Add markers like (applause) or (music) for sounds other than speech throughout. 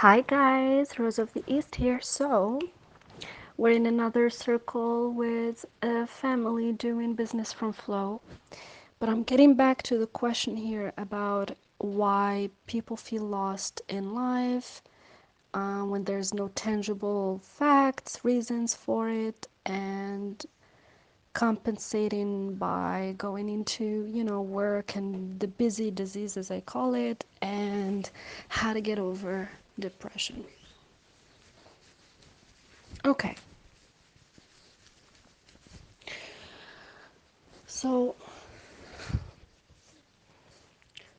Hi guys, Rose of the East here. So, we're in another circle with a family doing business from flow. But I'm getting back to the question here about why people feel lost in life uh, when there's no tangible facts, reasons for it, and compensating by going into, you know, work and the busy disease, as I call it, and how to get over depression. Okay. So,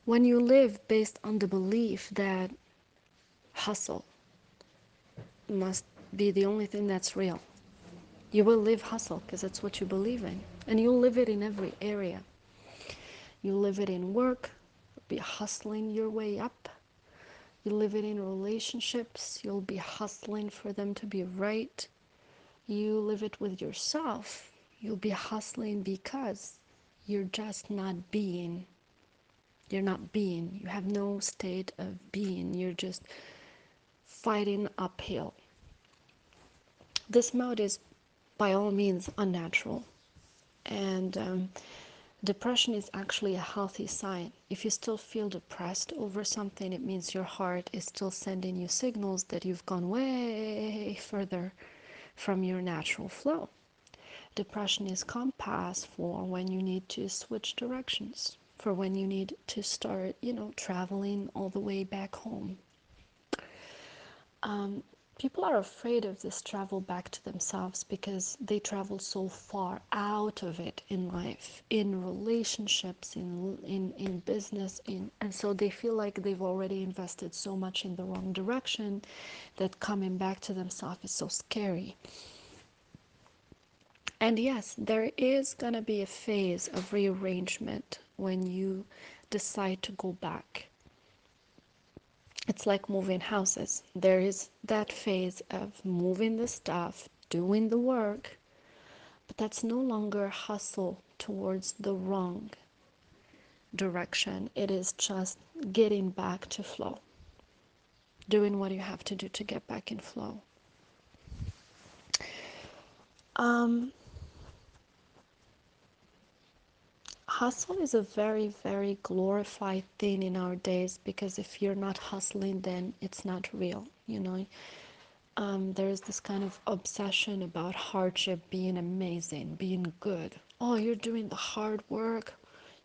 when you live based on the belief that hustle must be the only thing that's real, you will live hustle because that's what you believe in. And you'll live it in every area. You live it in work, be hustling your way up. You live it in relationships, you'll be hustling for them to be right. You live it with yourself, you'll be hustling because you're just not being You're not being. You have no state of being. You're just fighting uphill. This mode is by all means unnatural. And um, depression is actually a healthy sign. If you still feel depressed over something, it means your heart is still sending you signals that you've gone way further from your natural flow. Depression is compass for when you need to switch directions, for when you need to start, you know, traveling all the way back home. Um, people are afraid of this travel back to themselves because they travel so far out of it in life, in relationships, in in in business, in and so they feel like they've already invested so much in the wrong direction that coming back to themselves is so scary. And yes, there is going to be a phase of rearrangement when you decide to go back. It's like moving houses. There is that phase of moving the stuff, doing the work, but that's no longer hustle towards the wrong direction. It is just getting back to flow, doing what you have to do to get back in flow. Um, hustle is a very very glorified thing in our days because if you're not hustling then it's not real you know? Um, there's this kind of obsession about hardship being amazing being good. Oh you're doing the hard work?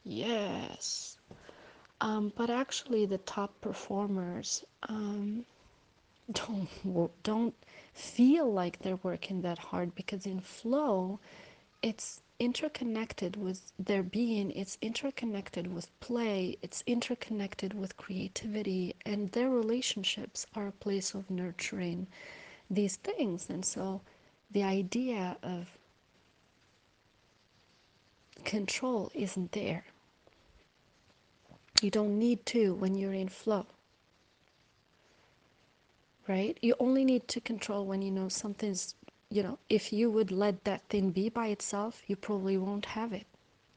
Yes. Um, but actually the top performers um, (laughs) don't don't feel like they're working that hard because in flow it's interconnected with their being, it's interconnected with play, it's interconnected with creativity, and their relationships are a place of nurturing these things. And so the idea of control isn't there. You don't need to when you're in flow, right? You only need to control when you know something's, you know, if you would let that thing be by itself, you probably won't have it.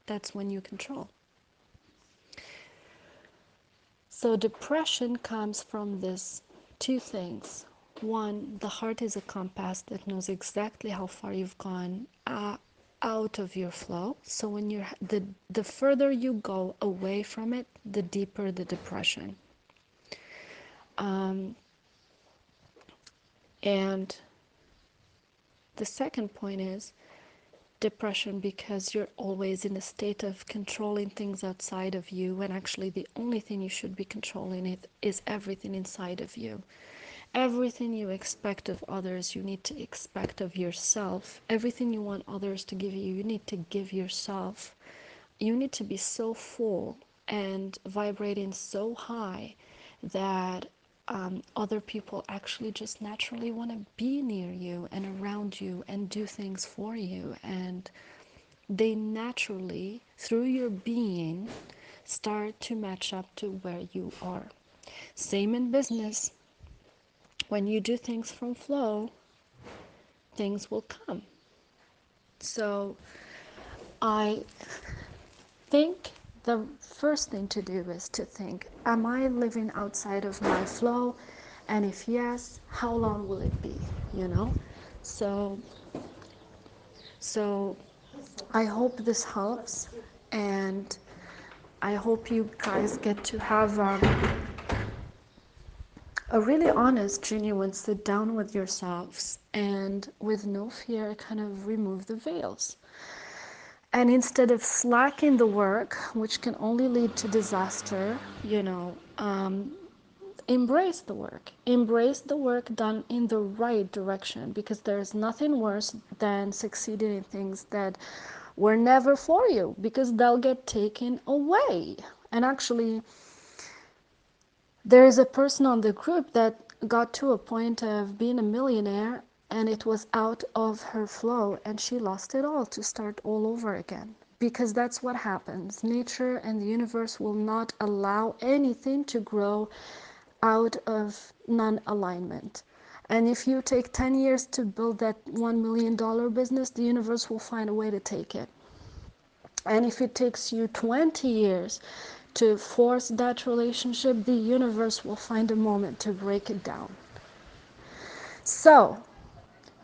That's when you control. So, depression comes from this two things. One, the heart is a compass that knows exactly how far you've gone uh, out of your flow. So, when you're the the further you go away from it, the deeper the depression. Um, and the second point is depression because you're always in a state of controlling things outside of you when actually the only thing you should be controlling it is everything inside of you. Everything you expect of others you need to expect of yourself. Everything you want others to give you you need to give yourself. You need to be so full and vibrating so high that um, other people actually just naturally want to be near you and around you and do things for you. And they naturally, through your being, start to match up to where you are. Same in business. When you do things from flow, things will come. So I think the first thing to do is to think Am I living outside of my flow? And if yes, how long will it be? You know? So, so I hope this helps. And I hope you guys get to have um, a really honest, genuine sit down with yourselves and with no fear, kind of remove the veils. And instead of slacking the work, which can only lead to disaster, you know, um, embrace the work. Embrace the work done in the right direction because there's nothing worse than succeeding in things that were never for you because they'll get taken away. And actually, there is a person on the group that got to a point of being a millionaire and it was out of her flow and she lost it all to start all over again. Because that's what happens. Nature and the universe will not allow anything to grow out of non alignment. And if you take 10 years to build that $1 million business, the universe will find a way to take it. And if it takes you 20 years to force that relationship, the universe will find a moment to break it down. So,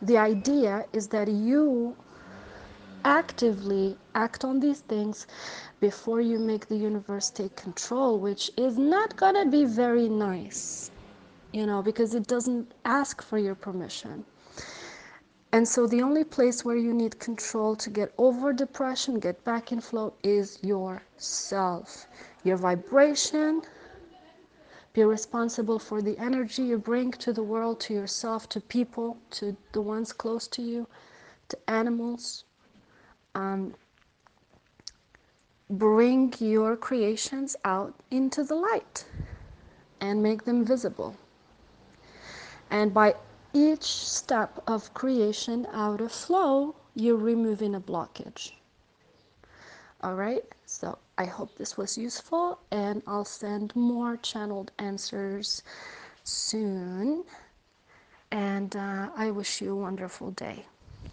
the idea is that you actively act on these things before you make the universe take control, which is not to be very nice, you know, because it doesn't ask for your permission. And so the only place where you need control to get over depression, get back in flow, is yourself. Your vibration. Be responsible for the energy you bring to the world, to yourself, to people, to the ones close to you, to animals. Um, bring your creations out into the light and make them visible. And by each step of creation out of flow, you're removing a blockage. All right, so I hope this was useful, and I'll send more channeled answers soon. And uh, I wish you a wonderful day.